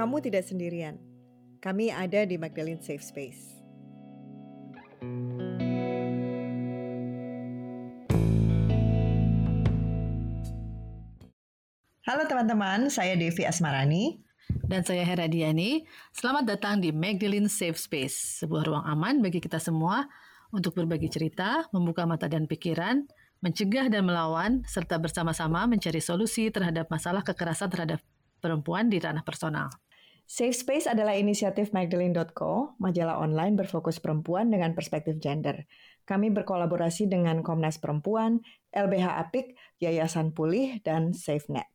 Kamu tidak sendirian. Kami ada di Magdalene Safe Space. Halo teman-teman, saya Devi Asmarani. Dan saya Hera Diani. Selamat datang di Magdalene Safe Space, sebuah ruang aman bagi kita semua untuk berbagi cerita, membuka mata dan pikiran, mencegah dan melawan, serta bersama-sama mencari solusi terhadap masalah kekerasan terhadap perempuan di ranah personal. Safe Space adalah inisiatif Magdalene.co, majalah online berfokus perempuan dengan perspektif gender. Kami berkolaborasi dengan Komnas Perempuan, LBH Apik, Yayasan Pulih, dan SafeNet.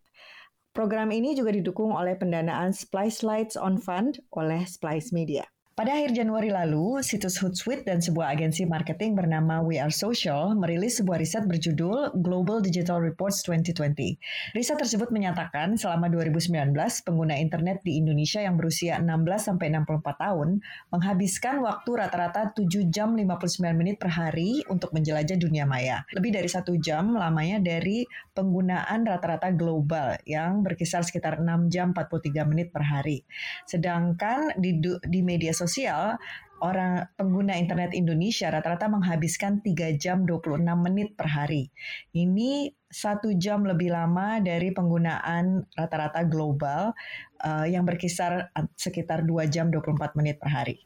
Program ini juga didukung oleh pendanaan Splice Lights on Fund oleh Splice Media. Pada akhir Januari lalu, situs Hootsuite dan sebuah agensi marketing bernama We Are Social merilis sebuah riset berjudul Global Digital Reports 2020. Riset tersebut menyatakan selama 2019, pengguna internet di Indonesia yang berusia 16-64 tahun menghabiskan waktu rata-rata 7 jam 59 menit per hari untuk menjelajah dunia maya. Lebih dari satu jam lamanya dari penggunaan rata-rata global yang berkisar sekitar 6 jam 43 menit per hari. Sedangkan di, di media sosial sosial, orang pengguna internet Indonesia rata-rata menghabiskan 3 jam 26 menit per hari. Ini satu jam lebih lama dari penggunaan rata-rata global uh, yang berkisar sekitar 2 jam 24 menit per hari.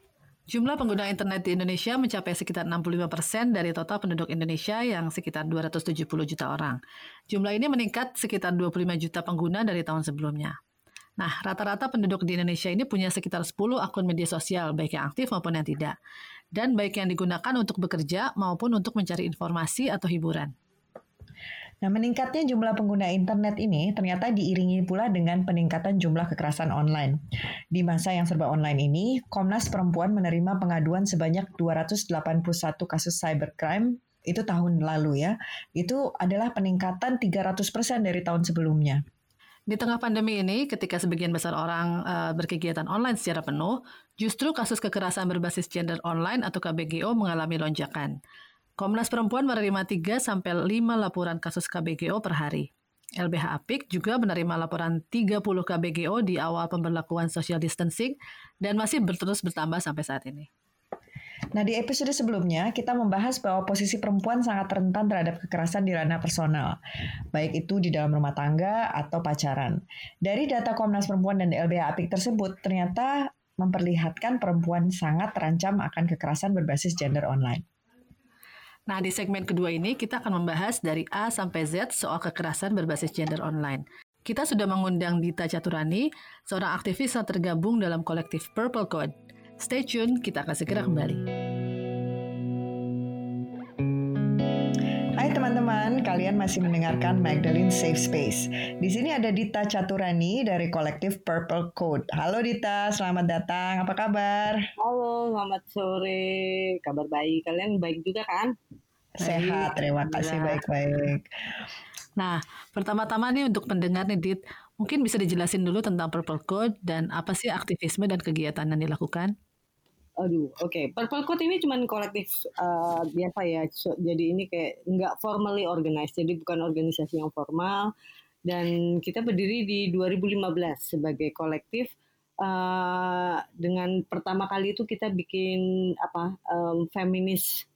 Jumlah pengguna internet di Indonesia mencapai sekitar 65 persen dari total penduduk Indonesia yang sekitar 270 juta orang. Jumlah ini meningkat sekitar 25 juta pengguna dari tahun sebelumnya. Nah, rata-rata penduduk di Indonesia ini punya sekitar 10 akun media sosial, baik yang aktif maupun yang tidak. Dan baik yang digunakan untuk bekerja maupun untuk mencari informasi atau hiburan. Nah, meningkatnya jumlah pengguna internet ini ternyata diiringi pula dengan peningkatan jumlah kekerasan online. Di masa yang serba online ini, Komnas Perempuan menerima pengaduan sebanyak 281 kasus cybercrime itu tahun lalu ya. Itu adalah peningkatan 300% dari tahun sebelumnya. Di tengah pandemi ini, ketika sebagian besar orang uh, berkegiatan online secara penuh, justru kasus kekerasan berbasis gender online atau KBGO mengalami lonjakan. Komnas Perempuan menerima 3 sampai 5 laporan kasus KBGO per hari. LBH Apik juga menerima laporan 30 KBGO di awal pemberlakuan social distancing dan masih terus bertambah sampai saat ini. Nah, di episode sebelumnya kita membahas bahwa posisi perempuan sangat rentan terhadap kekerasan di ranah personal, baik itu di dalam rumah tangga atau pacaran. Dari data Komnas Perempuan dan LBH Apik tersebut, ternyata memperlihatkan perempuan sangat terancam akan kekerasan berbasis gender online. Nah, di segmen kedua ini kita akan membahas dari A sampai Z soal kekerasan berbasis gender online. Kita sudah mengundang Dita Caturani, seorang aktivis yang tergabung dalam kolektif Purple Code. Stay tune, kita akan segera kembali. Hai teman-teman, kalian masih mendengarkan Magdalene Safe Space. Di sini ada Dita Caturani dari kolektif Purple Code. Halo Dita, selamat datang. Apa kabar? Halo, selamat sore. Kabar baik. Kalian baik juga kan? Sehat, terima kasih baik-baik. Nah, pertama-tama nih untuk pendengar nih Dit, mungkin bisa dijelasin dulu tentang Purple Code dan apa sih aktivisme dan kegiatan yang dilakukan? Aduh, oke. Okay. Purple Code ini cuma kolektif uh, biasa ya. So, jadi ini kayak nggak formally organized. Jadi bukan organisasi yang formal. Dan kita berdiri di 2015 sebagai kolektif. Uh, dengan pertama kali itu kita bikin apa um, feminis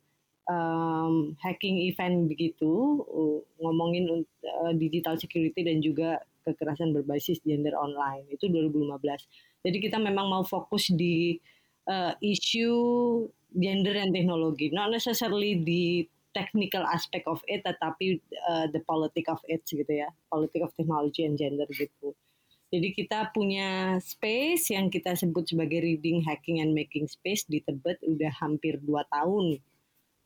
um, hacking event begitu uh, ngomongin uh, digital security dan juga kekerasan berbasis gender online itu 2015. Jadi kita memang mau fokus di uh, isu gender dan teknologi, not necessarily the technical aspect of it, tetapi uh, the politic of it gitu ya, politic of technology and gender gitu. Jadi kita punya space yang kita sebut sebagai reading, hacking, and making space di Tebet udah hampir dua tahun.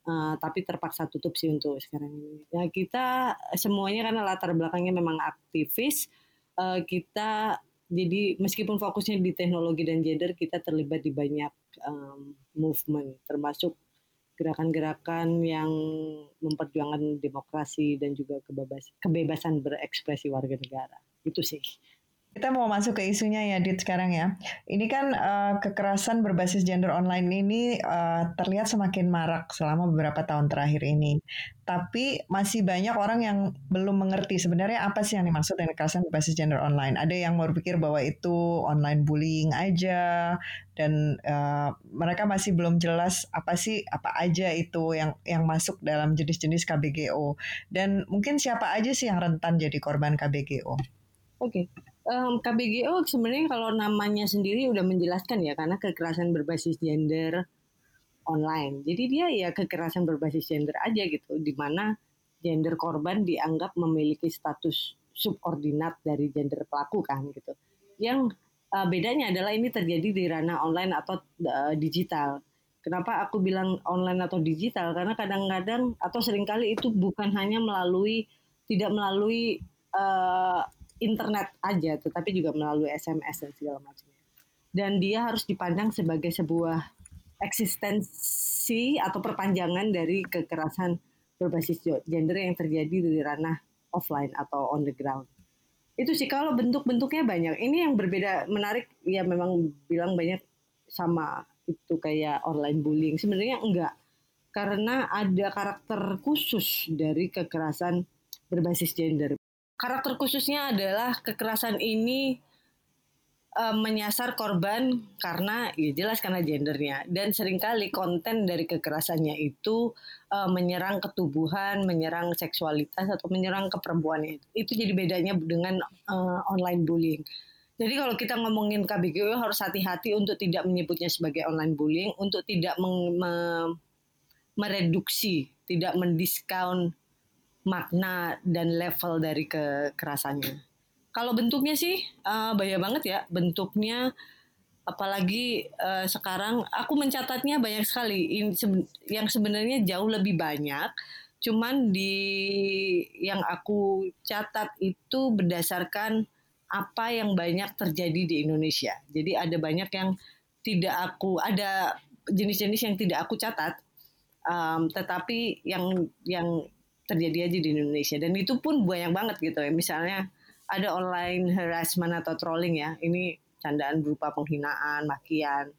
Uh, tapi terpaksa tutup sih untuk sekarang ini. Ya kita semuanya karena latar belakangnya memang aktivis, uh, kita jadi meskipun fokusnya di teknologi dan gender, kita terlibat di banyak um, movement, termasuk gerakan-gerakan yang memperjuangkan demokrasi dan juga kebebasan, kebebasan berekspresi warga negara. Itu sih. Kita mau masuk ke isunya ya, Dit, sekarang ya. Ini kan uh, kekerasan berbasis gender online ini uh, terlihat semakin marak selama beberapa tahun terakhir ini. Tapi masih banyak orang yang belum mengerti sebenarnya apa sih yang dimaksud dengan kekerasan berbasis gender online. Ada yang berpikir bahwa itu online bullying aja, dan uh, mereka masih belum jelas apa sih apa aja itu yang yang masuk dalam jenis-jenis KBGO. Dan mungkin siapa aja sih yang rentan jadi korban KBGO? Oke, okay um, KBGO sebenarnya kalau namanya sendiri udah menjelaskan ya karena kekerasan berbasis gender online. Jadi dia ya kekerasan berbasis gender aja gitu, di mana gender korban dianggap memiliki status subordinat dari gender pelaku kan gitu. Yang uh, bedanya adalah ini terjadi di ranah online atau uh, digital. Kenapa aku bilang online atau digital? Karena kadang-kadang atau sering kali itu bukan hanya melalui tidak melalui uh, internet aja, tetapi juga melalui SMS dan segala macamnya. Dan dia harus dipandang sebagai sebuah eksistensi atau perpanjangan dari kekerasan berbasis gender yang terjadi di ranah offline atau on the ground. Itu sih kalau bentuk-bentuknya banyak. Ini yang berbeda menarik ya memang bilang banyak sama itu kayak online bullying. Sebenarnya enggak. Karena ada karakter khusus dari kekerasan berbasis gender karakter khususnya adalah kekerasan ini uh, menyasar korban karena ya jelas karena gendernya dan sering kali konten dari kekerasannya itu uh, menyerang ketubuhan, menyerang seksualitas atau menyerang keperempuannya. Itu jadi bedanya dengan uh, online bullying. Jadi kalau kita ngomongin KBGO harus hati-hati untuk tidak menyebutnya sebagai online bullying, untuk tidak me mereduksi, tidak mendiskon makna dan level dari kekerasannya. Kalau bentuknya sih uh, bahaya banget ya bentuknya. Apalagi uh, sekarang aku mencatatnya banyak sekali. In, seben, yang sebenarnya jauh lebih banyak. Cuman di yang aku catat itu berdasarkan apa yang banyak terjadi di Indonesia. Jadi ada banyak yang tidak aku ada jenis-jenis yang tidak aku catat. Um, tetapi yang yang terjadi aja di Indonesia. Dan itu pun banyak banget gitu ya. Misalnya ada online harassment atau trolling ya. Ini candaan berupa penghinaan makian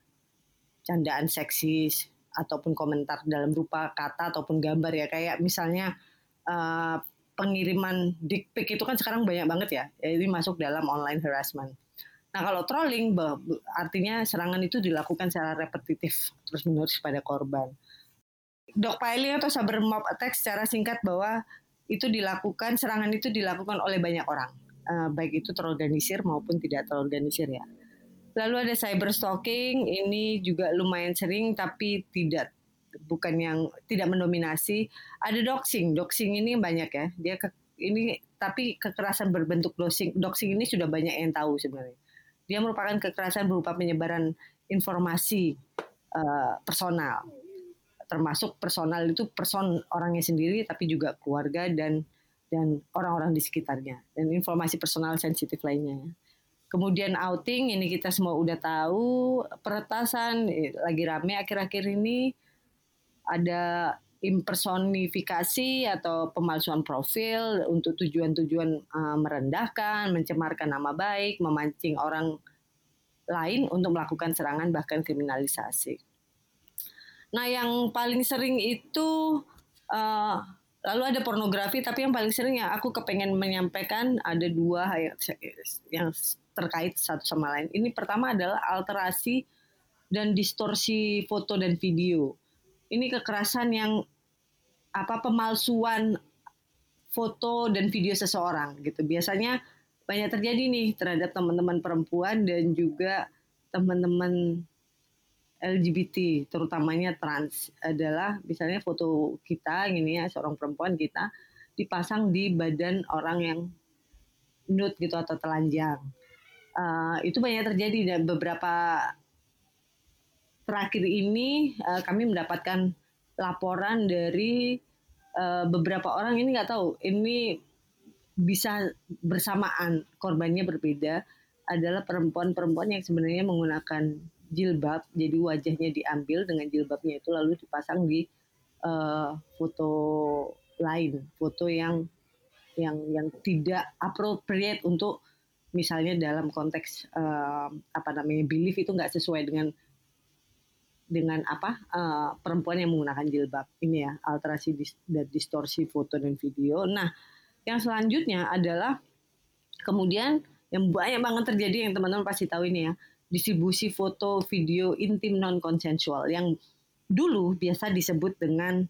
candaan seksis ataupun komentar dalam berupa kata ataupun gambar ya. Kayak misalnya uh, pengiriman dick pic itu kan sekarang banyak banget ya. Ini masuk dalam online harassment. Nah kalau trolling artinya serangan itu dilakukan secara repetitif terus menerus pada korban dogpiling atau cyber mob attack secara singkat bahwa itu dilakukan serangan itu dilakukan oleh banyak orang uh, baik itu terorganisir maupun tidak terorganisir ya. Lalu ada cyber stalking ini juga lumayan sering tapi tidak bukan yang tidak mendominasi. Ada doxing, doxing ini banyak ya. Dia ke, ini tapi kekerasan berbentuk doxing. Doxing ini sudah banyak yang tahu sebenarnya. Dia merupakan kekerasan berupa penyebaran informasi uh, personal termasuk personal itu person orangnya sendiri tapi juga keluarga dan dan orang-orang di sekitarnya dan informasi personal sensitif lainnya. Kemudian outing ini kita semua udah tahu peretasan eh, lagi rame akhir-akhir ini ada impersonifikasi atau pemalsuan profil untuk tujuan-tujuan uh, merendahkan, mencemarkan nama baik, memancing orang lain untuk melakukan serangan bahkan kriminalisasi. Nah, yang paling sering itu uh, lalu ada pornografi, tapi yang paling sering yang aku kepengen menyampaikan ada dua yang, yang terkait satu sama lain. Ini pertama adalah alterasi dan distorsi foto dan video. Ini kekerasan yang apa pemalsuan foto dan video seseorang gitu. Biasanya banyak terjadi nih terhadap teman-teman perempuan dan juga teman-teman LGBT terutamanya trans adalah misalnya foto kita ini ya seorang perempuan kita dipasang di badan orang yang nude gitu atau telanjang. Uh, itu banyak terjadi dan beberapa terakhir ini uh, kami mendapatkan laporan dari uh, beberapa orang ini nggak tahu ini bisa bersamaan korbannya berbeda adalah perempuan-perempuan yang sebenarnya menggunakan jilbab. Jadi wajahnya diambil dengan jilbabnya itu lalu dipasang di uh, foto lain. Foto yang yang yang tidak appropriate untuk misalnya dalam konteks uh, apa namanya belief itu nggak sesuai dengan dengan apa uh, perempuan yang menggunakan jilbab. Ini ya alterasi dis dan distorsi foto dan video. Nah, yang selanjutnya adalah kemudian yang banyak banget terjadi yang teman-teman pasti tahu ini ya distribusi foto video intim non konsensual yang dulu biasa disebut dengan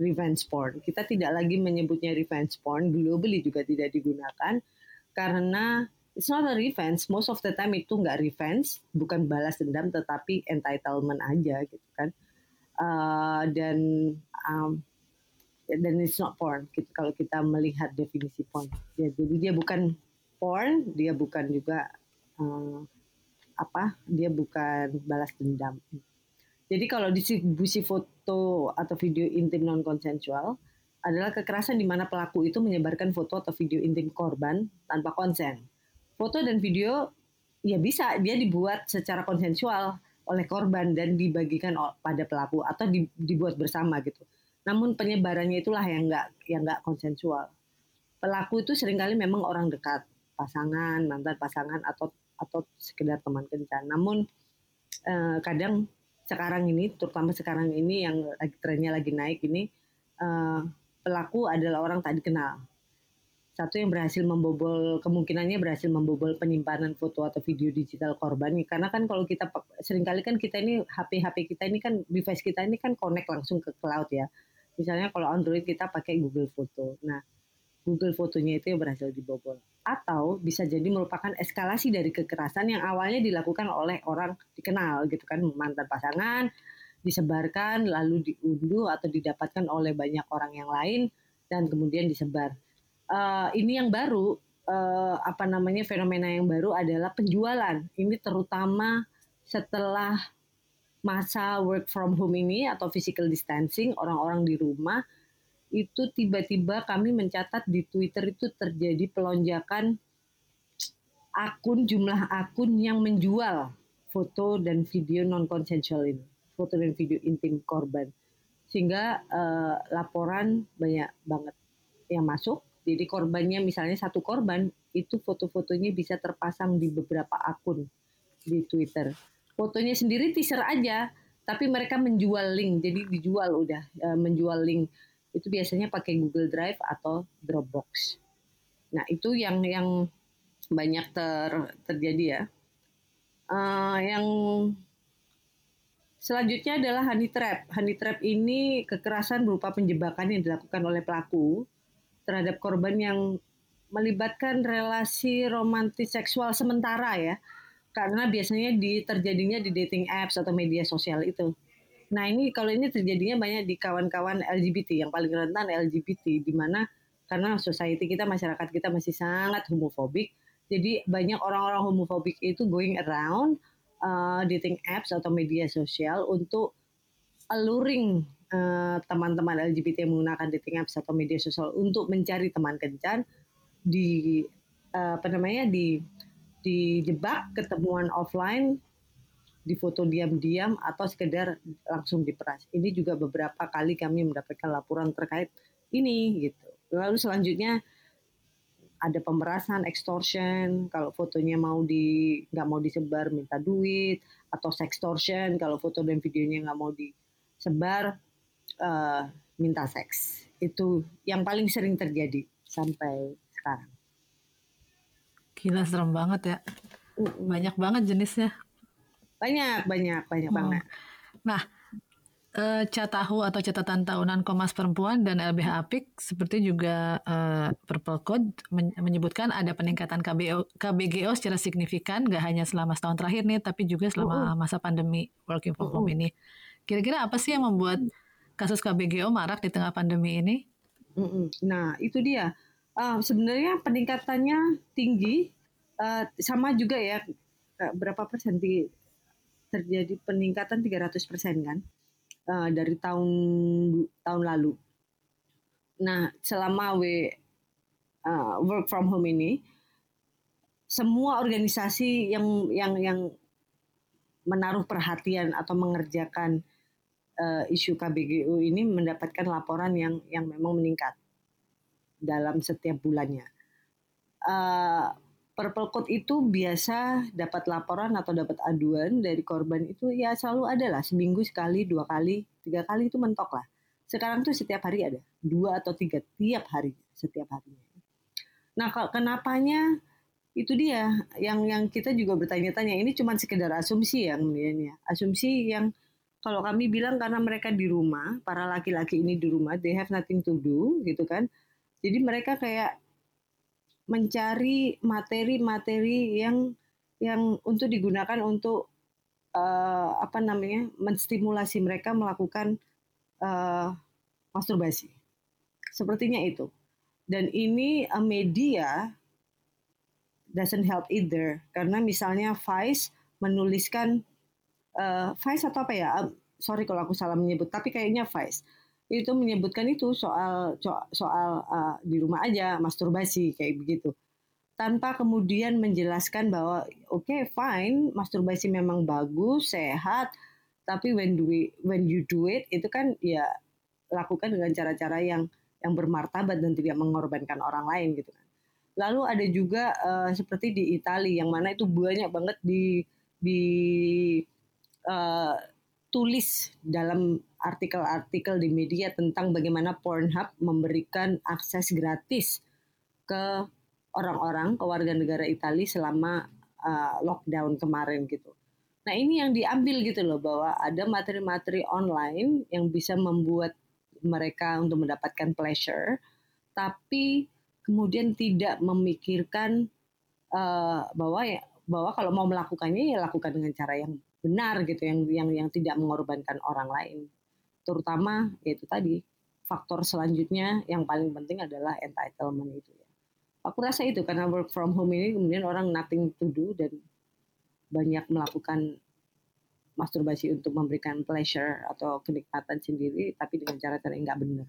revenge porn. Kita tidak lagi menyebutnya revenge porn, globally juga tidak digunakan karena it's not a revenge. Most of the time itu nggak revenge, bukan balas dendam, tetapi entitlement aja gitu kan. Uh, dan um, dan it's not porn. Gitu, kalau kita melihat definisi porn, ya, jadi dia bukan porn, dia bukan juga uh, apa? Dia bukan balas dendam. Jadi kalau distribusi foto atau video intim non konsensual adalah kekerasan di mana pelaku itu menyebarkan foto atau video intim korban tanpa konsen foto dan video ya bisa dia dibuat secara konsensual oleh korban dan dibagikan pada pelaku atau dibuat bersama gitu. Namun penyebarannya itulah yang nggak yang nggak konsensual. Pelaku itu sering kali memang orang dekat, pasangan, mantan pasangan atau atau sekedar teman kencan. Namun eh, kadang sekarang ini, terutama sekarang ini yang lagi trennya lagi naik ini, eh, pelaku adalah orang tak dikenal. Satu yang berhasil membobol kemungkinannya berhasil membobol penyimpanan foto atau video digital korban karena kan kalau kita sering kali kan kita ini HP HP kita ini kan device kita ini kan connect langsung ke cloud ya. Misalnya kalau Android kita pakai Google Foto. Nah Google fotonya itu yang berhasil dibobol atau bisa jadi merupakan eskalasi dari kekerasan yang awalnya dilakukan oleh orang dikenal gitu kan mantan pasangan disebarkan lalu diunduh atau didapatkan oleh banyak orang yang lain dan kemudian disebar uh, ini yang baru uh, apa namanya fenomena yang baru adalah penjualan. Ini terutama setelah masa work from home ini atau physical distancing orang-orang di rumah itu tiba-tiba kami mencatat di Twitter itu terjadi pelonjakan akun jumlah akun yang menjual foto dan video non konsensual ini, foto dan video intim korban. Sehingga uh, laporan banyak banget yang masuk jadi korbannya misalnya satu korban itu foto-fotonya bisa terpasang di beberapa akun di Twitter. Fotonya sendiri teaser aja, tapi mereka menjual link. Jadi dijual udah e, menjual link. Itu biasanya pakai Google Drive atau Dropbox. Nah, itu yang yang banyak ter, terjadi ya. Uh, yang selanjutnya adalah honey trap. Honey trap ini kekerasan berupa penjebakan yang dilakukan oleh pelaku terhadap korban yang melibatkan relasi romantis seksual sementara ya karena biasanya di terjadinya di dating apps atau media sosial itu. Nah ini kalau ini terjadinya banyak di kawan-kawan LGBT yang paling rentan LGBT di mana karena society kita masyarakat kita masih sangat homofobik jadi banyak orang-orang homofobik itu going around uh, dating apps atau media sosial untuk alluring Eh, teman-teman uh, LGBT yang menggunakan dating apps atau media sosial untuk mencari teman kencan di uh, apa namanya di dijebak ketemuan offline di foto diam-diam atau sekedar langsung diperas. Ini juga beberapa kali kami mendapatkan laporan terkait ini gitu. Lalu selanjutnya ada pemerasan, extortion, kalau fotonya mau di nggak mau disebar minta duit atau sextortion kalau foto dan videonya nggak mau disebar uh, minta seks. Itu yang paling sering terjadi sampai sekarang. Gila serem banget ya. Banyak banget jenisnya. Banyak, banyak, banyak oh. banget. Nah, uh, Catahu atau catatan tahunan Komnas Perempuan dan LBH Apik seperti juga uh, Purple Code menyebutkan ada peningkatan KBO, KBGO secara signifikan gak hanya selama setahun terakhir nih tapi juga selama masa pandemi working from home ini. Kira-kira apa sih yang membuat kasus KBGO marak di tengah pandemi ini? Nah, itu dia. Uh, sebenarnya peningkatannya tinggi, uh, sama juga ya. Berapa persen di, terjadi peningkatan 300 persen kan uh, dari tahun tahun lalu. Nah, selama w uh, work from home ini, semua organisasi yang yang yang menaruh perhatian atau mengerjakan uh, isu KBGU ini mendapatkan laporan yang yang memang meningkat dalam setiap bulannya. Uh, Purple Code itu biasa dapat laporan atau dapat aduan dari korban itu ya selalu ada lah seminggu sekali, dua kali, tiga kali itu mentok lah. Sekarang tuh setiap hari ada dua atau tiga tiap hari setiap hari. Nah kenapanya itu dia yang yang kita juga bertanya-tanya ini cuma sekedar asumsi ya kemudian ya asumsi yang kalau kami bilang karena mereka di rumah para laki-laki ini di rumah they have nothing to do gitu kan jadi mereka kayak mencari materi-materi yang yang untuk digunakan untuk uh, apa namanya menstimulasi mereka melakukan uh, masturbasi. Sepertinya itu. Dan ini uh, media doesn't help either karena misalnya Vice menuliskan uh, Vice atau apa ya? sorry kalau aku salah menyebut, tapi kayaknya Vice itu menyebutkan itu soal soal uh, di rumah aja masturbasi kayak begitu. Tanpa kemudian menjelaskan bahwa oke okay, fine masturbasi memang bagus sehat tapi when do we, when you do it itu kan ya lakukan dengan cara-cara yang yang bermartabat dan tidak mengorbankan orang lain gitu kan. Lalu ada juga uh, seperti di Italia yang mana itu banyak banget di di uh, tulis dalam artikel-artikel di media tentang bagaimana Pornhub memberikan akses gratis ke orang-orang ke warga negara Italia selama uh, lockdown kemarin gitu. Nah ini yang diambil gitu loh bahwa ada materi-materi online yang bisa membuat mereka untuk mendapatkan pleasure, tapi kemudian tidak memikirkan uh, bahwa ya bahwa kalau mau melakukannya ya lakukan dengan cara yang benar gitu yang yang yang tidak mengorbankan orang lain terutama yaitu tadi faktor selanjutnya yang paling penting adalah entitlement itu ya. Aku rasa itu karena work from home ini kemudian orang nothing to do dan banyak melakukan masturbasi untuk memberikan pleasure atau kenikmatan sendiri tapi dengan cara-cara yang nggak benar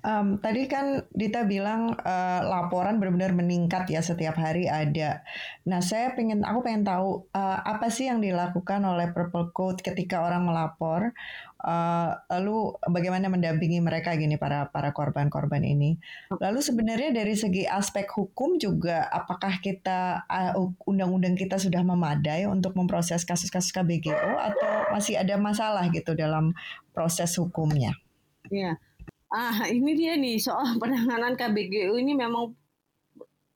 Um, tadi kan Dita bilang uh, laporan benar-benar meningkat ya setiap hari ada. Nah saya pengen, aku pengen tahu uh, apa sih yang dilakukan oleh Purple Code ketika orang melapor, uh, lalu bagaimana mendampingi mereka gini para para korban-korban ini. Lalu sebenarnya dari segi aspek hukum juga, apakah kita undang-undang uh, kita sudah memadai untuk memproses kasus-kasus KBGO atau masih ada masalah gitu dalam proses hukumnya? Iya. Ah, ini dia nih soal penanganan KBGU ini memang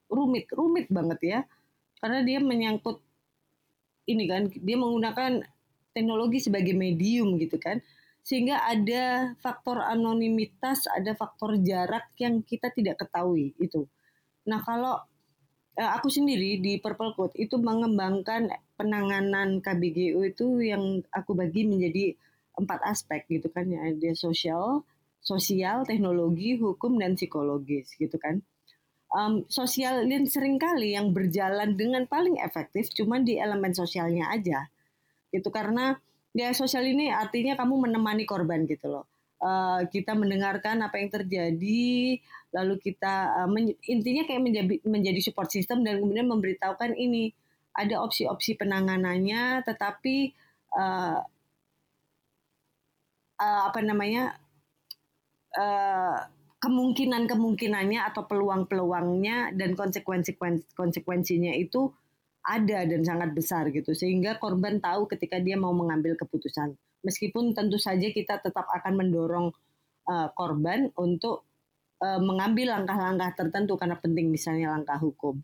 rumit, rumit banget ya. Karena dia menyangkut ini kan, dia menggunakan teknologi sebagai medium gitu kan. Sehingga ada faktor anonimitas, ada faktor jarak yang kita tidak ketahui itu. Nah, kalau eh, aku sendiri di Purple Code itu mengembangkan penanganan KBGU itu yang aku bagi menjadi empat aspek gitu kan ya ada sosial sosial, teknologi, hukum, dan psikologis gitu kan. Um, sosial dan sering kali yang berjalan dengan paling efektif cuma di elemen sosialnya aja gitu karena ya sosial ini artinya kamu menemani korban gitu loh uh, kita mendengarkan apa yang terjadi lalu kita uh, intinya kayak menjadi menjadi support system dan kemudian memberitahukan ini ada opsi-opsi penanganannya tetapi uh, uh, apa namanya Eh, kemungkinan-kemungkinannya atau peluang-peluangnya dan konsekuensi-konsekuensinya itu ada dan sangat besar gitu. Sehingga korban tahu ketika dia mau mengambil keputusan. Meskipun tentu saja kita tetap akan mendorong uh, korban untuk uh, mengambil langkah-langkah tertentu karena penting misalnya langkah hukum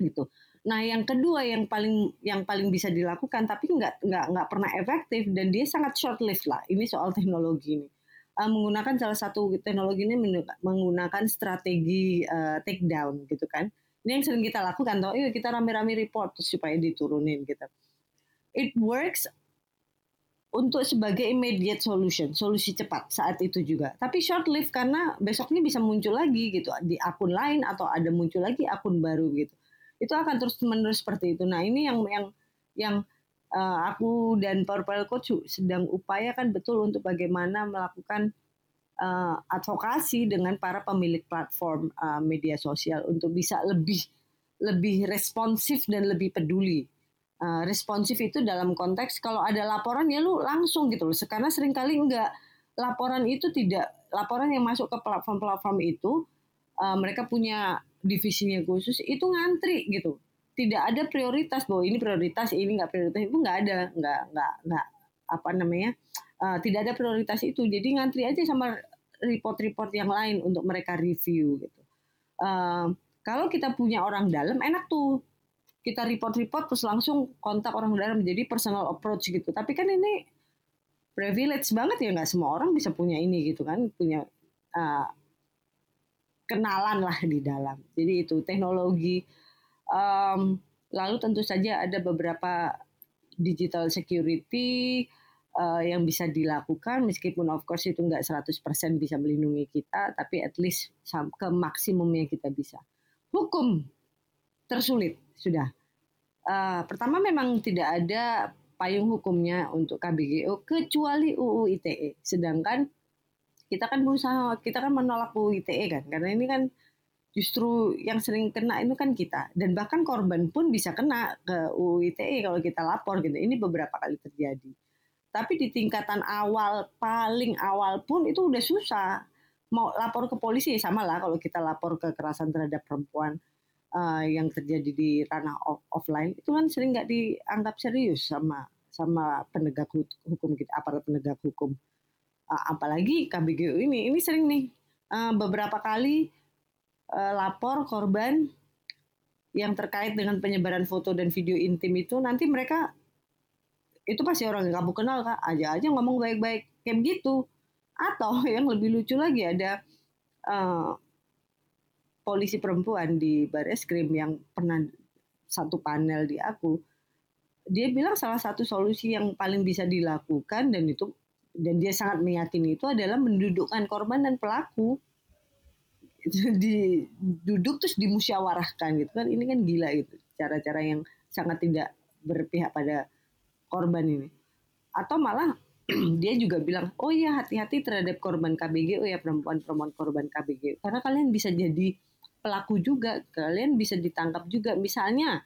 gitu. Nah yang kedua yang paling yang paling bisa dilakukan tapi nggak nggak nggak pernah efektif dan dia sangat short lived lah. Ini soal teknologi ini uh, menggunakan salah satu teknologi ini menggunakan strategi uh, take down gitu kan. Ini yang sering kita lakukan toh, yuk kita rame-rame report supaya diturunin gitu. It works untuk sebagai immediate solution, solusi cepat saat itu juga. Tapi short lived karena besoknya bisa muncul lagi gitu di akun lain atau ada muncul lagi akun baru gitu. Itu akan terus menerus seperti itu. Nah ini yang yang yang uh, aku dan Purple Coach sedang upayakan betul untuk bagaimana melakukan uh, advokasi dengan para pemilik platform uh, media sosial untuk bisa lebih lebih responsif dan lebih peduli. Uh, responsif itu dalam konteks kalau ada laporan ya lu langsung gitu loh. Karena sering kali enggak laporan itu tidak laporan yang masuk ke platform-platform itu uh, mereka punya divisinya khusus itu ngantri gitu tidak ada prioritas bahwa ini prioritas ini nggak prioritas itu nggak ada nggak nggak nggak apa namanya uh, tidak ada prioritas itu. Jadi ngantri aja sama report-report yang lain untuk mereka review gitu. Uh, kalau kita punya orang dalam enak tuh. Kita report-report terus langsung kontak orang dalam jadi personal approach gitu. Tapi kan ini privilege banget ya nggak semua orang bisa punya ini gitu kan. Punya uh, kenalan lah di dalam. Jadi itu teknologi um, lalu tentu saja ada beberapa digital security uh, yang bisa dilakukan meskipun of course itu nggak 100% bisa melindungi kita tapi at least ke maksimumnya kita bisa hukum tersulit sudah. Uh, pertama memang tidak ada payung hukumnya untuk KBGO kecuali UU ITE. Sedangkan kita kan berusaha kita kan menolak UU ITE kan karena ini kan justru yang sering kena itu kan kita dan bahkan korban pun bisa kena ke UU ITE kalau kita lapor gitu. Ini beberapa kali terjadi. Tapi di tingkatan awal paling awal pun itu udah susah. Mau lapor ke polisi sama lah kalau kita lapor kekerasan terhadap perempuan uh, yang terjadi di ranah off offline itu kan sering nggak dianggap serius sama sama penegak hukum kita aparat penegak hukum uh, apalagi KBGU ini ini sering nih uh, beberapa kali uh, lapor korban yang terkait dengan penyebaran foto dan video intim itu nanti mereka itu pasti orang yang kamu kenal kak. Aja aja ngomong baik-baik kayak gitu atau yang lebih lucu lagi ada uh, polisi perempuan di baris krim yang pernah satu panel di aku, dia bilang salah satu solusi yang paling bisa dilakukan dan itu dan dia sangat meyakini itu adalah mendudukkan korban dan pelaku di duduk terus dimusyawarahkan gitu kan. Ini kan gila itu cara-cara yang sangat tidak berpihak pada korban ini. Atau malah dia juga bilang oh iya hati-hati terhadap korban KBG oh ya perempuan-perempuan korban KBG karena kalian bisa jadi pelaku juga kalian bisa ditangkap juga. Misalnya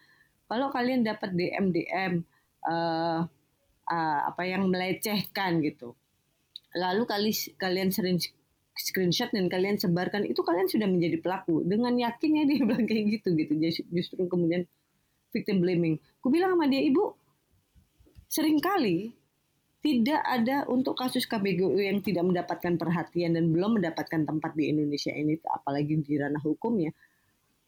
kalau kalian dapat DM DM uh, uh, apa yang melecehkan gitu. Lalu kali kalian sering screenshot dan kalian sebarkan itu kalian sudah menjadi pelaku dengan yakinnya dia bilang kayak gitu gitu justru kemudian victim blaming ku bilang sama dia ibu sering kali tidak ada untuk kasus KBGU yang tidak mendapatkan perhatian dan belum mendapatkan tempat di Indonesia ini, apalagi di ranah hukumnya.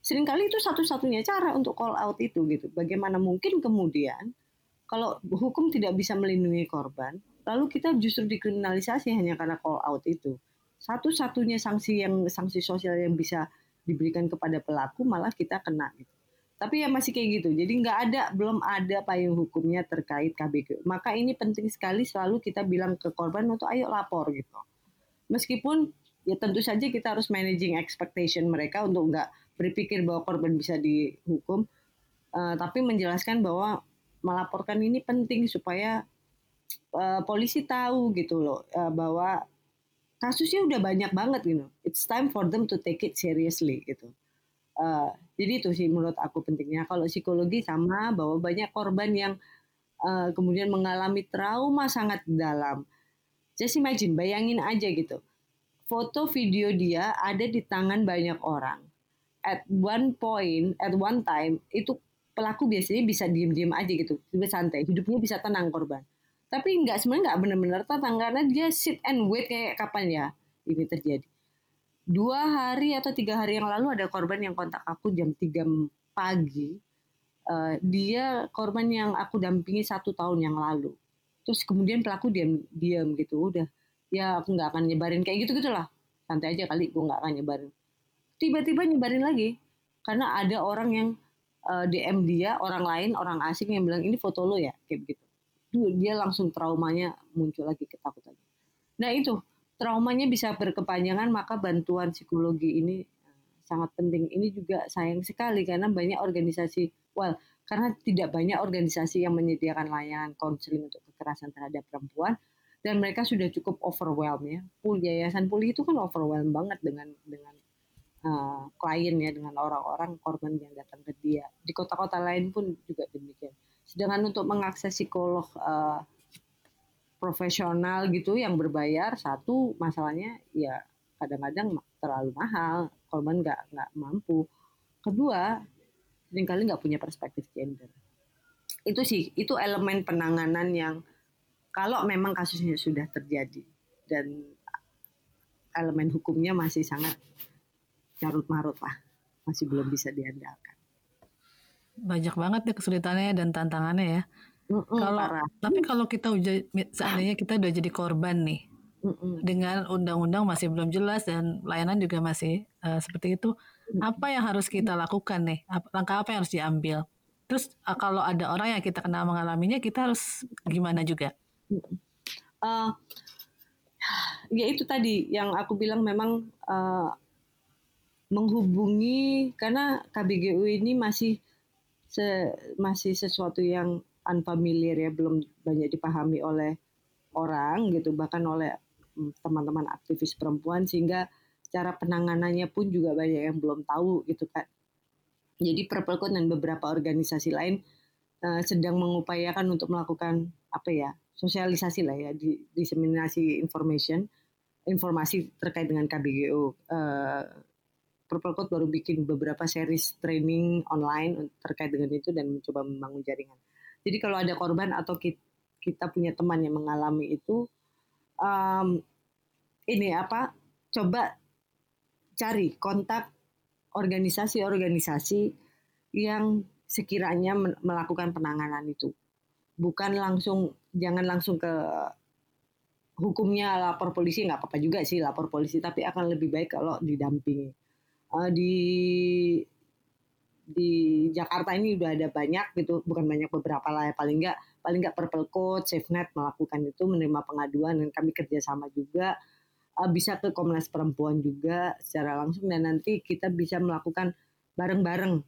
Seringkali itu satu-satunya cara untuk call out itu gitu. Bagaimana mungkin kemudian kalau hukum tidak bisa melindungi korban, lalu kita justru dikriminalisasi hanya karena call out itu. Satu-satunya sanksi yang sanksi sosial yang bisa diberikan kepada pelaku malah kita kena gitu. Tapi ya masih kayak gitu. Jadi nggak ada, belum ada payung hukumnya terkait KBG. Maka ini penting sekali selalu kita bilang ke korban untuk ayo lapor gitu. Meskipun ya tentu saja kita harus managing expectation mereka untuk nggak berpikir bahwa korban bisa dihukum. Uh, tapi menjelaskan bahwa melaporkan ini penting supaya uh, polisi tahu gitu loh uh, bahwa kasusnya udah banyak banget gitu. It's time for them to take it seriously gitu. Uh, jadi itu sih menurut aku pentingnya. Kalau psikologi sama bahwa banyak korban yang uh, kemudian mengalami trauma sangat dalam. Just imagine, bayangin aja gitu. Foto video dia ada di tangan banyak orang. At one point, at one time, itu pelaku biasanya bisa diem-diem aja gitu, bisa santai, hidupnya bisa tenang korban. Tapi nggak sebenarnya nggak benar-benar tenang karena dia sit and wait kayak kapan ya ini terjadi dua hari atau tiga hari yang lalu ada korban yang kontak aku jam 3 pagi. Uh, dia korban yang aku dampingi satu tahun yang lalu. Terus kemudian pelaku diam diam gitu, udah ya aku nggak akan nyebarin kayak gitu gitulah. Santai aja kali, gue nggak akan nyebarin. Tiba-tiba nyebarin lagi karena ada orang yang uh, eh, DM dia, orang lain, orang asing yang bilang ini foto lo ya, kayak gitu. Dia langsung traumanya muncul lagi ketakutan. Nah itu traumanya bisa berkepanjangan maka bantuan psikologi ini eh, sangat penting. Ini juga sayang sekali karena banyak organisasi, well, karena tidak banyak organisasi yang menyediakan layanan konseling untuk kekerasan terhadap perempuan dan mereka sudah cukup overwhelmed ya. Pul yayasan pulih itu kan overwhelmed banget dengan dengan uh, klien ya dengan orang-orang korban yang datang ke dia. Di kota-kota lain pun juga demikian. Sedangkan untuk mengakses psikolog uh, profesional gitu yang berbayar satu masalahnya ya kadang-kadang terlalu mahal. Korban nggak nggak mampu. Kedua sering kali nggak punya perspektif gender. Itu sih itu elemen penanganan yang kalau memang kasusnya sudah terjadi dan elemen hukumnya masih sangat carut marut lah masih belum bisa diandalkan banyak banget ya kesulitannya dan tantangannya ya. Mm -mm, kalau parah. tapi kalau kita udah seandainya kita udah jadi korban nih mm -mm. dengan undang-undang masih belum jelas dan layanan juga masih uh, seperti itu apa yang harus kita lakukan nih? Langkah apa yang harus diambil? Terus uh, kalau ada orang yang kita kenal mengalaminya kita harus gimana juga? Uh, ya itu tadi yang aku bilang memang uh, menghubungi karena KBGU ini masih se, masih sesuatu yang unfamiliar ya belum banyak dipahami oleh orang gitu bahkan oleh mm, teman-teman aktivis perempuan sehingga cara penanganannya pun juga banyak yang belum tahu gitu kan jadi Perpelkon dan beberapa organisasi lain uh, sedang mengupayakan untuk melakukan apa ya sosialisasi lah ya di diseminasi information informasi terkait dengan KBGO. Uh, Purple Code baru bikin beberapa series training online terkait dengan itu dan mencoba membangun jaringan. Jadi kalau ada korban atau kita punya teman yang mengalami itu, um, ini apa? Coba cari kontak organisasi-organisasi yang sekiranya melakukan penanganan itu bukan langsung jangan langsung ke hukumnya lapor polisi nggak apa-apa juga sih lapor polisi tapi akan lebih baik kalau didampingi uh, di di Jakarta ini udah ada banyak gitu bukan banyak beberapa lah ya. Paling nggak paling nggak Purple Code, SafeNet melakukan itu menerima pengaduan dan kami kerjasama juga. Uh, bisa ke Komnas Perempuan juga secara langsung dan nanti kita bisa melakukan bareng-bareng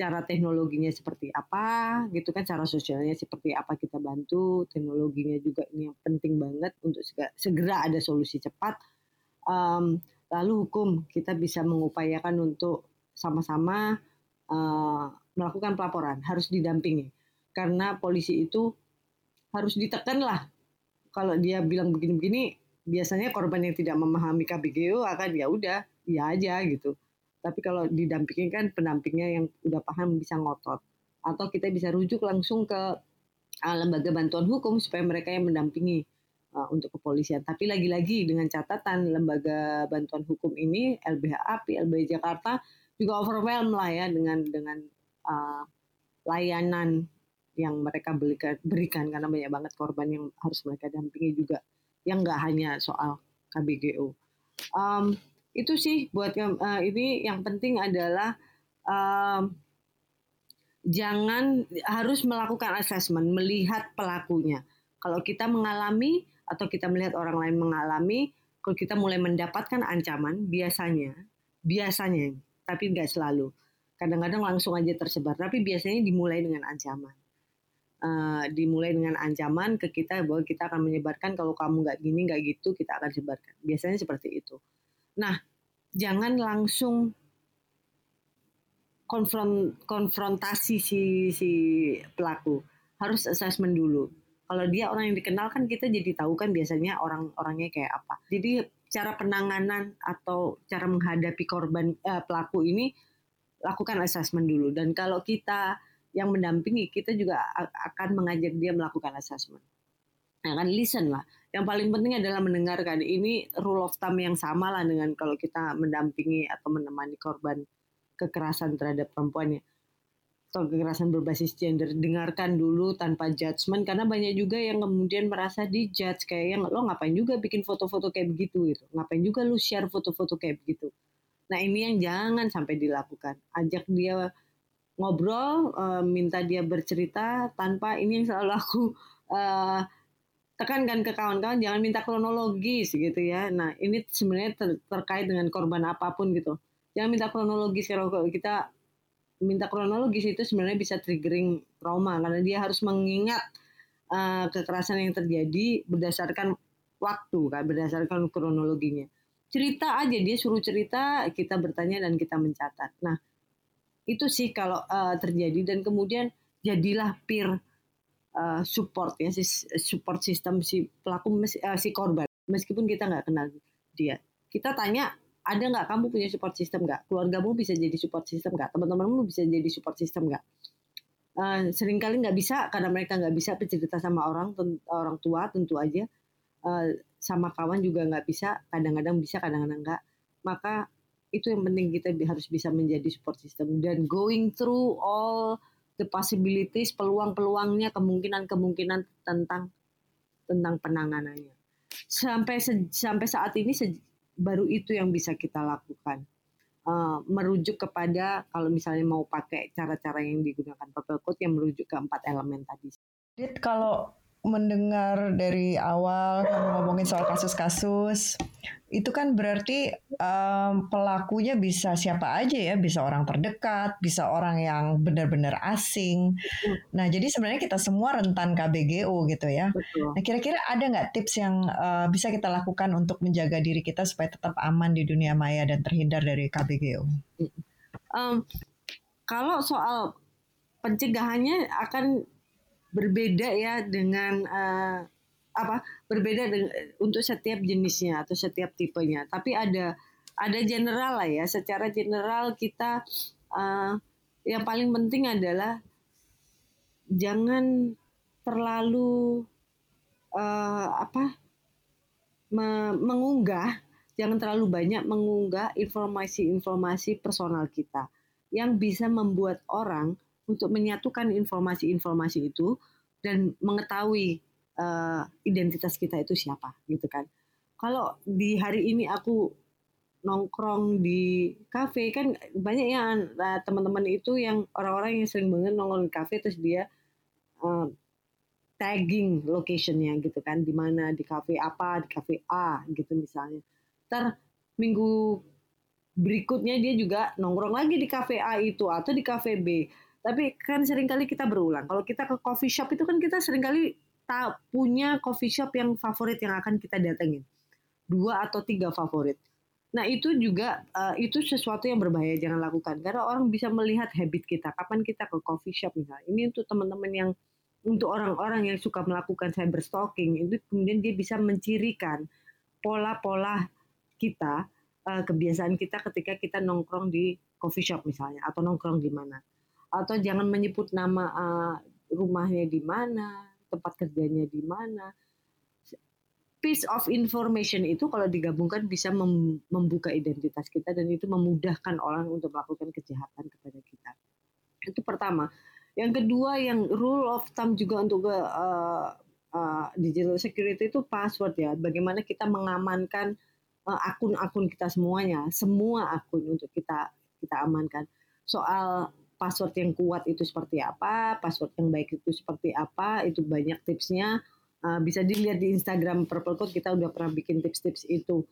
cara teknologinya seperti apa gitu kan cara sosialnya seperti apa kita bantu teknologinya juga ini yang penting banget untuk segera ada solusi cepat. Um, lalu hukum kita bisa mengupayakan untuk sama-sama uh, melakukan pelaporan harus didampingi. Karena polisi itu harus ditekan lah kalau dia bilang begini-begini biasanya korban yang tidak memahami KBGO akan ya udah ya aja gitu. Tapi kalau didampingi kan pendampingnya yang udah paham bisa ngotot. Atau kita bisa rujuk langsung ke uh, lembaga bantuan hukum supaya mereka yang mendampingi uh, untuk kepolisian. Tapi lagi-lagi dengan catatan lembaga bantuan hukum ini LBH API, LBH Jakarta juga overwhelmed lah ya dengan dengan uh, layanan yang mereka berikan, karena banyak banget korban yang harus mereka dampingi juga yang nggak hanya soal KBGO. Um, itu sih buat uh, ini yang penting adalah uh, jangan harus melakukan assessment melihat pelakunya kalau kita mengalami atau kita melihat orang lain mengalami kalau kita mulai mendapatkan ancaman biasanya biasanya tapi nggak selalu kadang-kadang langsung aja tersebar tapi biasanya dimulai dengan ancaman uh, dimulai dengan ancaman ke kita bahwa kita akan menyebarkan kalau kamu nggak gini nggak gitu kita akan sebarkan biasanya seperti itu Nah, jangan langsung konfront, konfrontasi si si pelaku. Harus assessment dulu. Kalau dia orang yang dikenal kan kita jadi tahu kan biasanya orang-orangnya kayak apa. Jadi cara penanganan atau cara menghadapi korban eh, pelaku ini lakukan assessment dulu. Dan kalau kita yang mendampingi kita juga akan mengajak dia melakukan assessment. Nah kan listen lah yang paling penting adalah mendengarkan. Ini rule of thumb yang sama lah dengan kalau kita mendampingi atau menemani korban kekerasan terhadap perempuannya atau kekerasan berbasis gender dengarkan dulu tanpa judgement karena banyak juga yang kemudian merasa dijudge kayak yang lo ngapain juga bikin foto-foto kayak begitu gitu ngapain juga lu share foto-foto kayak begitu nah ini yang jangan sampai dilakukan ajak dia ngobrol uh, minta dia bercerita tanpa ini yang selalu aku uh, tekankan ke kawan-kawan jangan minta kronologis gitu ya. Nah ini sebenarnya ter terkait dengan korban apa pun gitu. Jangan minta kronologis kalau kita minta kronologis itu sebenarnya bisa triggering trauma karena dia harus mengingat uh, kekerasan yang terjadi berdasarkan waktu kan, berdasarkan kronologinya. Cerita aja dia suruh cerita, kita bertanya dan kita mencatat. Nah itu sih kalau uh, terjadi dan kemudian jadilah peer uh, support ya si support sistem si pelaku uh, si korban meskipun kita nggak kenal dia kita tanya ada nggak kamu punya support system nggak? Keluargamu bisa jadi support system nggak? Teman-temanmu bisa jadi support system nggak? Uh, sering kali nggak bisa karena mereka nggak bisa bercerita sama orang orang tua tentu aja uh, sama kawan juga nggak bisa kadang-kadang bisa kadang-kadang nggak maka itu yang penting kita harus bisa menjadi support system dan going through all the possibilities peluang-peluangnya kemungkinan-kemungkinan tentang tentang penanganannya sampai sampai saat ini baru itu yang bisa kita lakukan. Uh, merujuk kepada kalau misalnya mau pakai cara-cara yang digunakan purple code yang merujuk ke empat elemen tadi. Dit, kalau mendengar dari awal kamu ngomongin soal kasus-kasus, itu kan berarti um, pelakunya bisa siapa aja ya, bisa orang terdekat, bisa orang yang benar-benar asing. Nah, jadi sebenarnya kita semua rentan KBGO gitu ya. Betul. Nah, kira-kira ada nggak tips yang uh, bisa kita lakukan untuk menjaga diri kita supaya tetap aman di dunia maya dan terhindar dari KBGO? Um, kalau soal pencegahannya akan berbeda ya dengan uh, apa berbeda dengan, untuk setiap jenisnya atau setiap tipenya. Tapi ada ada general lah ya. Secara general kita uh, yang paling penting adalah jangan terlalu uh, apa me mengunggah jangan terlalu banyak mengunggah informasi-informasi personal kita yang bisa membuat orang untuk menyatukan informasi-informasi itu dan mengetahui uh, identitas kita itu siapa gitu kan. Kalau di hari ini aku nongkrong di kafe kan banyak ya uh, teman-teman itu yang orang-orang yang sering banget nongkrong di kafe terus dia uh, tagging locationnya gitu kan di mana di kafe apa di kafe A gitu misalnya. Ter minggu berikutnya dia juga nongkrong lagi di kafe A itu atau di kafe B tapi kan sering kali kita berulang. Kalau kita ke coffee shop itu kan kita sering kali tak punya coffee shop yang favorit yang akan kita datengin. Dua atau tiga favorit. Nah itu juga uh, itu sesuatu yang berbahaya jangan lakukan karena orang bisa melihat habit kita kapan kita ke coffee shop misalnya. Ini untuk teman-teman yang untuk orang-orang yang suka melakukan cyber stalking itu kemudian dia bisa mencirikan pola-pola kita uh, kebiasaan kita ketika kita nongkrong di coffee shop misalnya atau nongkrong di mana atau jangan menyebut nama uh, rumahnya di mana, tempat kerjanya di mana. Piece of information itu kalau digabungkan bisa membuka identitas kita dan itu memudahkan orang untuk melakukan kejahatan kepada kita. Itu pertama. Yang kedua yang rule of thumb juga untuk uh, uh, digital security itu password ya. Bagaimana kita mengamankan akun-akun uh, kita semuanya, semua akun untuk kita kita amankan. Soal password yang kuat itu seperti apa, password yang baik itu seperti apa, itu banyak tipsnya. Uh, bisa dilihat di Instagram Purple Code kita udah pernah bikin tips-tips itu.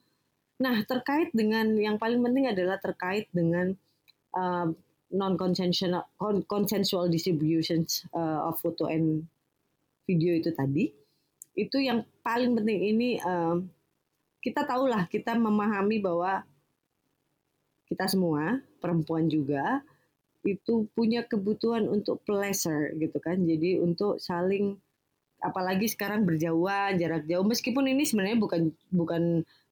Nah terkait dengan yang paling penting adalah terkait dengan uh, non consensual consensual distributions uh, of photo and video itu tadi. Itu yang paling penting ini uh, kita tahulah kita memahami bahwa kita semua perempuan juga itu punya kebutuhan untuk pleasure gitu kan. Jadi untuk saling apalagi sekarang berjauhan jarak jauh meskipun ini sebenarnya bukan bukan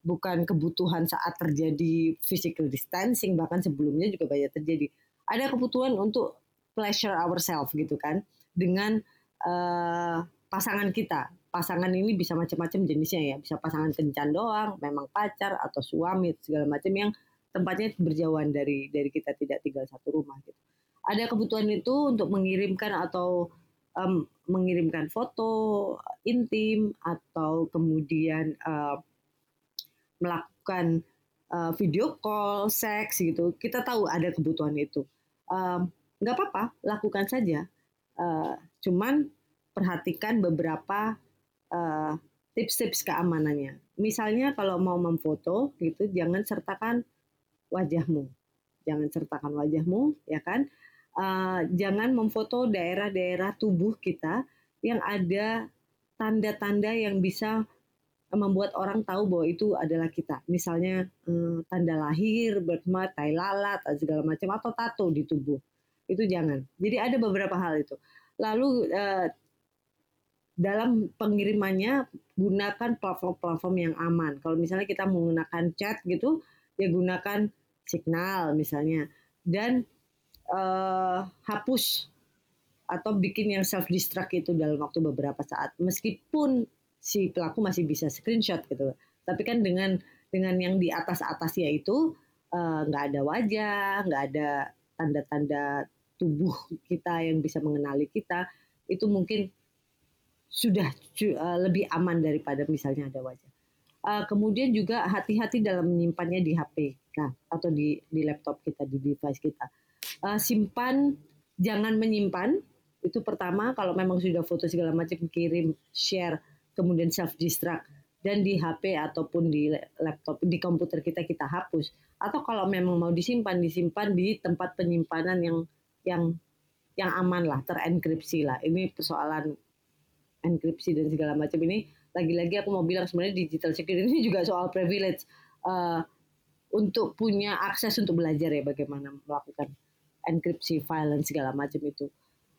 bukan kebutuhan saat terjadi physical distancing bahkan sebelumnya juga banyak terjadi. Ada kebutuhan untuk pleasure ourselves gitu kan dengan uh, pasangan kita. Pasangan ini bisa macam-macam jenisnya ya, bisa pasangan kencan doang, memang pacar atau suami segala macam yang tempatnya berjauhan dari dari kita tidak tinggal satu rumah gitu. Ada kebutuhan itu untuk mengirimkan atau um, mengirimkan foto intim atau kemudian uh, melakukan uh, video call, seks gitu. Kita tahu ada kebutuhan itu. Um, nggak apa-apa, lakukan saja. Uh, cuman perhatikan beberapa tips tips-tips keamanannya. Misalnya kalau mau memfoto gitu, jangan sertakan wajahmu. Jangan sertakan wajahmu, ya kan? Uh, jangan memfoto daerah-daerah tubuh kita yang ada tanda-tanda yang bisa membuat orang tahu bahwa itu adalah kita. Misalnya um, tanda lahir, birthmark, tai lalat, segala macam atau tato di tubuh. Itu jangan. Jadi ada beberapa hal itu. Lalu uh, dalam pengirimannya gunakan platform-platform yang aman. Kalau misalnya kita menggunakan chat gitu, ya gunakan signal misalnya. Dan uh, hapus atau bikin yang self destruct itu dalam waktu beberapa saat. Meskipun si pelaku masih bisa screenshot gitu. Tapi kan dengan dengan yang di atas atas ya itu eh, nggak uh, ada wajah nggak ada tanda-tanda tubuh kita yang bisa mengenali kita itu mungkin sudah uh, lebih aman daripada misalnya ada wajah uh, kemudian juga hati-hati dalam menyimpannya di HP nah, atau di di laptop kita di device kita. Uh, simpan jangan menyimpan. Itu pertama kalau memang sudah foto segala macam kirim, share, kemudian self destruct dan di HP ataupun di laptop di komputer kita kita hapus. Atau kalau memang mau disimpan disimpan di tempat penyimpanan yang yang yang aman lah terenkripsi lah. Ini persoalan enkripsi dan segala macam ini lagi-lagi aku mau bilang sebenarnya digital security ini juga soal privilege uh, untuk punya akses untuk belajar ya bagaimana melakukan enkripsi file dan segala macam itu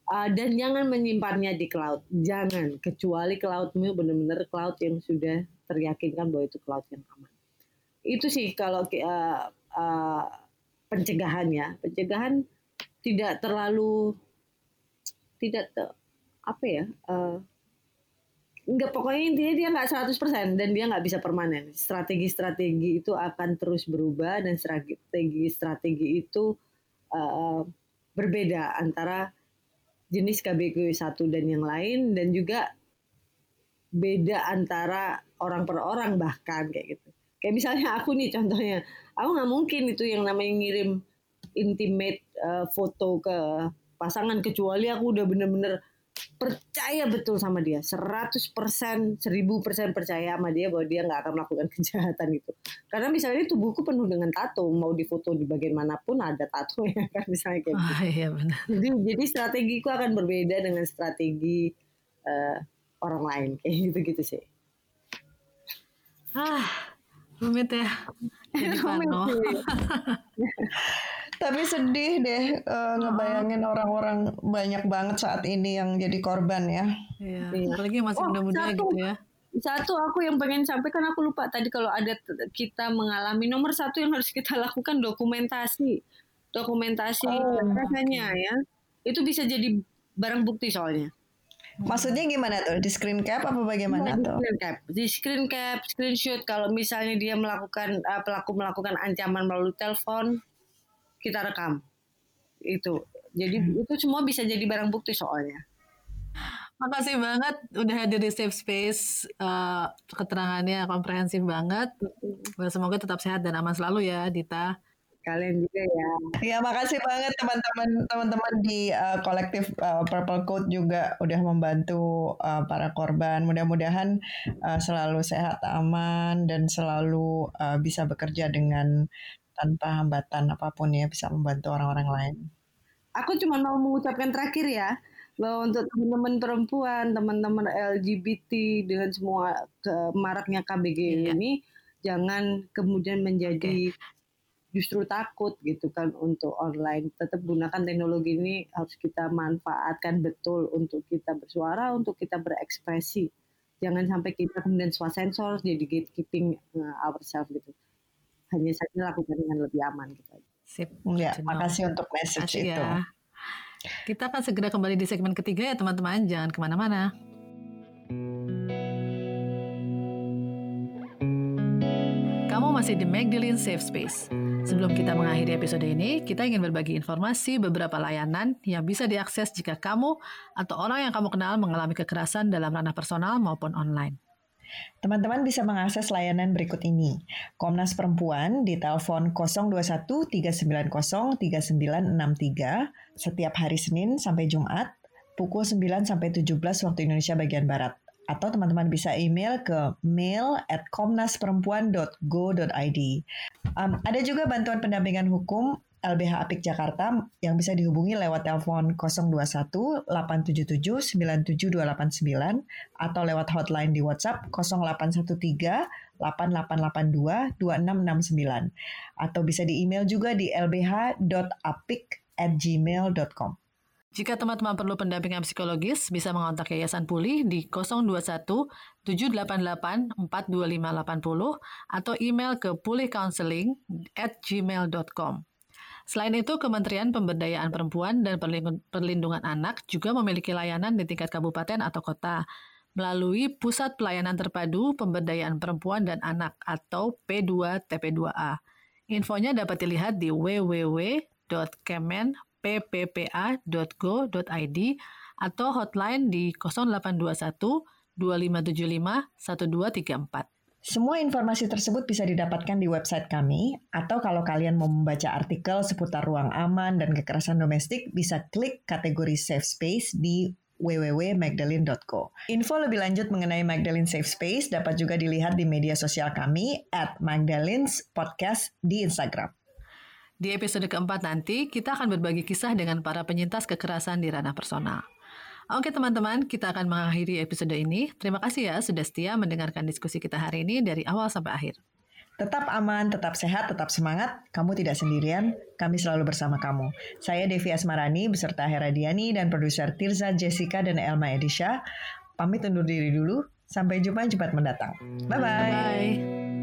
Uh, dan jangan menyimpannya di cloud. Jangan, kecuali cloudmu benar-benar cloud yang sudah teryakinkan bahwa itu cloud yang aman. Itu sih kalau uh, uh, pencegahan ya. Pencegahan tidak terlalu tidak te, apa ya? Uh, Enggak pokoknya intinya dia nggak 100% dan dia nggak bisa permanen. Strategi-strategi itu akan terus berubah dan strategi-strategi itu uh, berbeda antara jenis KBG satu dan yang lain dan juga beda antara orang per orang bahkan kayak gitu. Kayak misalnya aku nih contohnya, aku nggak mungkin itu yang namanya ngirim intimate uh, foto ke pasangan kecuali aku udah bener-bener percaya betul sama dia. 100% 1000% percaya sama dia bahwa dia nggak akan melakukan kejahatan itu. Karena misalnya tubuhku penuh dengan tato mau difoto di bagian mana pun ada tato ya kan misalnya kayak oh, iya benar. jadi jadi strategiku akan berbeda dengan strategi uh, orang lain kayak gitu gitu sih. Ah rumit ya Tapi sedih deh uh, ngebayangin orang-orang banyak banget saat ini yang jadi korban ya. Iya. iya. Apalagi masih oh, muda-muda gitu ya. Satu aku yang pengen sampaikan aku lupa tadi kalau ada kita mengalami nomor satu yang harus kita lakukan dokumentasi, dokumentasi oh. rasanya ya. Itu bisa jadi barang bukti soalnya. Maksudnya gimana tuh? Di screen cap apa bagaimana di tuh? Screen cap, di screen cap, screenshot kalau misalnya dia melakukan uh, pelaku melakukan ancaman melalui telepon, kita rekam itu jadi hmm. itu semua bisa jadi barang bukti soalnya Makasih banget udah hadir di Safe Space. Uh, keterangannya komprehensif banget. Semoga tetap sehat dan aman selalu ya, Dita. Kalian juga ya. Ya, makasih banget teman-teman teman-teman di uh, kolektif uh, Purple Code juga udah membantu uh, para korban. Mudah-mudahan uh, selalu sehat, aman dan selalu uh, bisa bekerja dengan tanpa hambatan apa pun ya bisa membantu orang-orang lain. Aku cuma mau mengucapkan terakhir ya bahwa untuk teman-teman perempuan, teman-teman LGBT dengan semua ke maraknya KBG iya. ini jangan kemudian menjadi okay. justru takut gitu kan untuk online. Tetap gunakan teknologi ini harus kita manfaatkan betul untuk kita bersuara, untuk kita berekspresi. Jangan sampai kita kemudian swasensor jadi gatekeeping uh, ourselves gitu hanya saja lakukan dengan lebih aman gitu Sip. Ya, makasih untuk message itu. Ya. Kita akan segera kembali di segmen ketiga ya teman-teman, jangan ke mana-mana. Kamu masih di Magdalene Safe Space. Sebelum kita mengakhiri episode ini, kita ingin berbagi informasi beberapa layanan yang bisa diakses jika kamu atau orang yang kamu kenal mengalami kekerasan dalam ranah personal maupun online. Teman-teman bisa mengakses layanan berikut ini. Komnas Perempuan di telepon 021 390 3963 setiap hari Senin sampai Jumat pukul 9 sampai 17 waktu Indonesia bagian Barat. Atau teman-teman bisa email ke mail at komnasperempuan.go.id. Um, ada juga bantuan pendampingan hukum LBH Apik Jakarta yang bisa dihubungi lewat telepon 021 877 97289 atau lewat hotline di WhatsApp 0813 8882 2669 atau bisa di email juga di lbh.apik@gmail.com. Jika teman-teman perlu pendampingan psikologis, bisa mengontak Yayasan Pulih di 021 788 42580 atau email ke pulihcounseling at gmail.com. Selain itu, Kementerian Pemberdayaan Perempuan dan Perlindungan Anak juga memiliki layanan di tingkat kabupaten atau kota melalui Pusat Pelayanan Terpadu Pemberdayaan Perempuan dan Anak atau P2TP2A. Infonya dapat dilihat di www.kemenpppa.go.id atau hotline di 0821 2575 1234. Semua informasi tersebut bisa didapatkan di website kami, atau kalau kalian mau membaca artikel seputar ruang aman dan kekerasan domestik, bisa klik kategori Safe Space di www.magdalene.co. Info lebih lanjut mengenai Magdalene Safe Space dapat juga dilihat di media sosial kami at Magdalene's Podcast di Instagram. Di episode keempat nanti, kita akan berbagi kisah dengan para penyintas kekerasan di ranah personal. Oke teman-teman, kita akan mengakhiri episode ini. Terima kasih ya sudah setia mendengarkan diskusi kita hari ini dari awal sampai akhir. Tetap aman, tetap sehat, tetap semangat. Kamu tidak sendirian, kami selalu bersama kamu. Saya Devi Asmarani beserta Hera Diani dan produser Tirza Jessica dan Elma Edisha. Pamit undur diri dulu. Sampai jumpa Jumat mendatang. Bye-bye. bye bye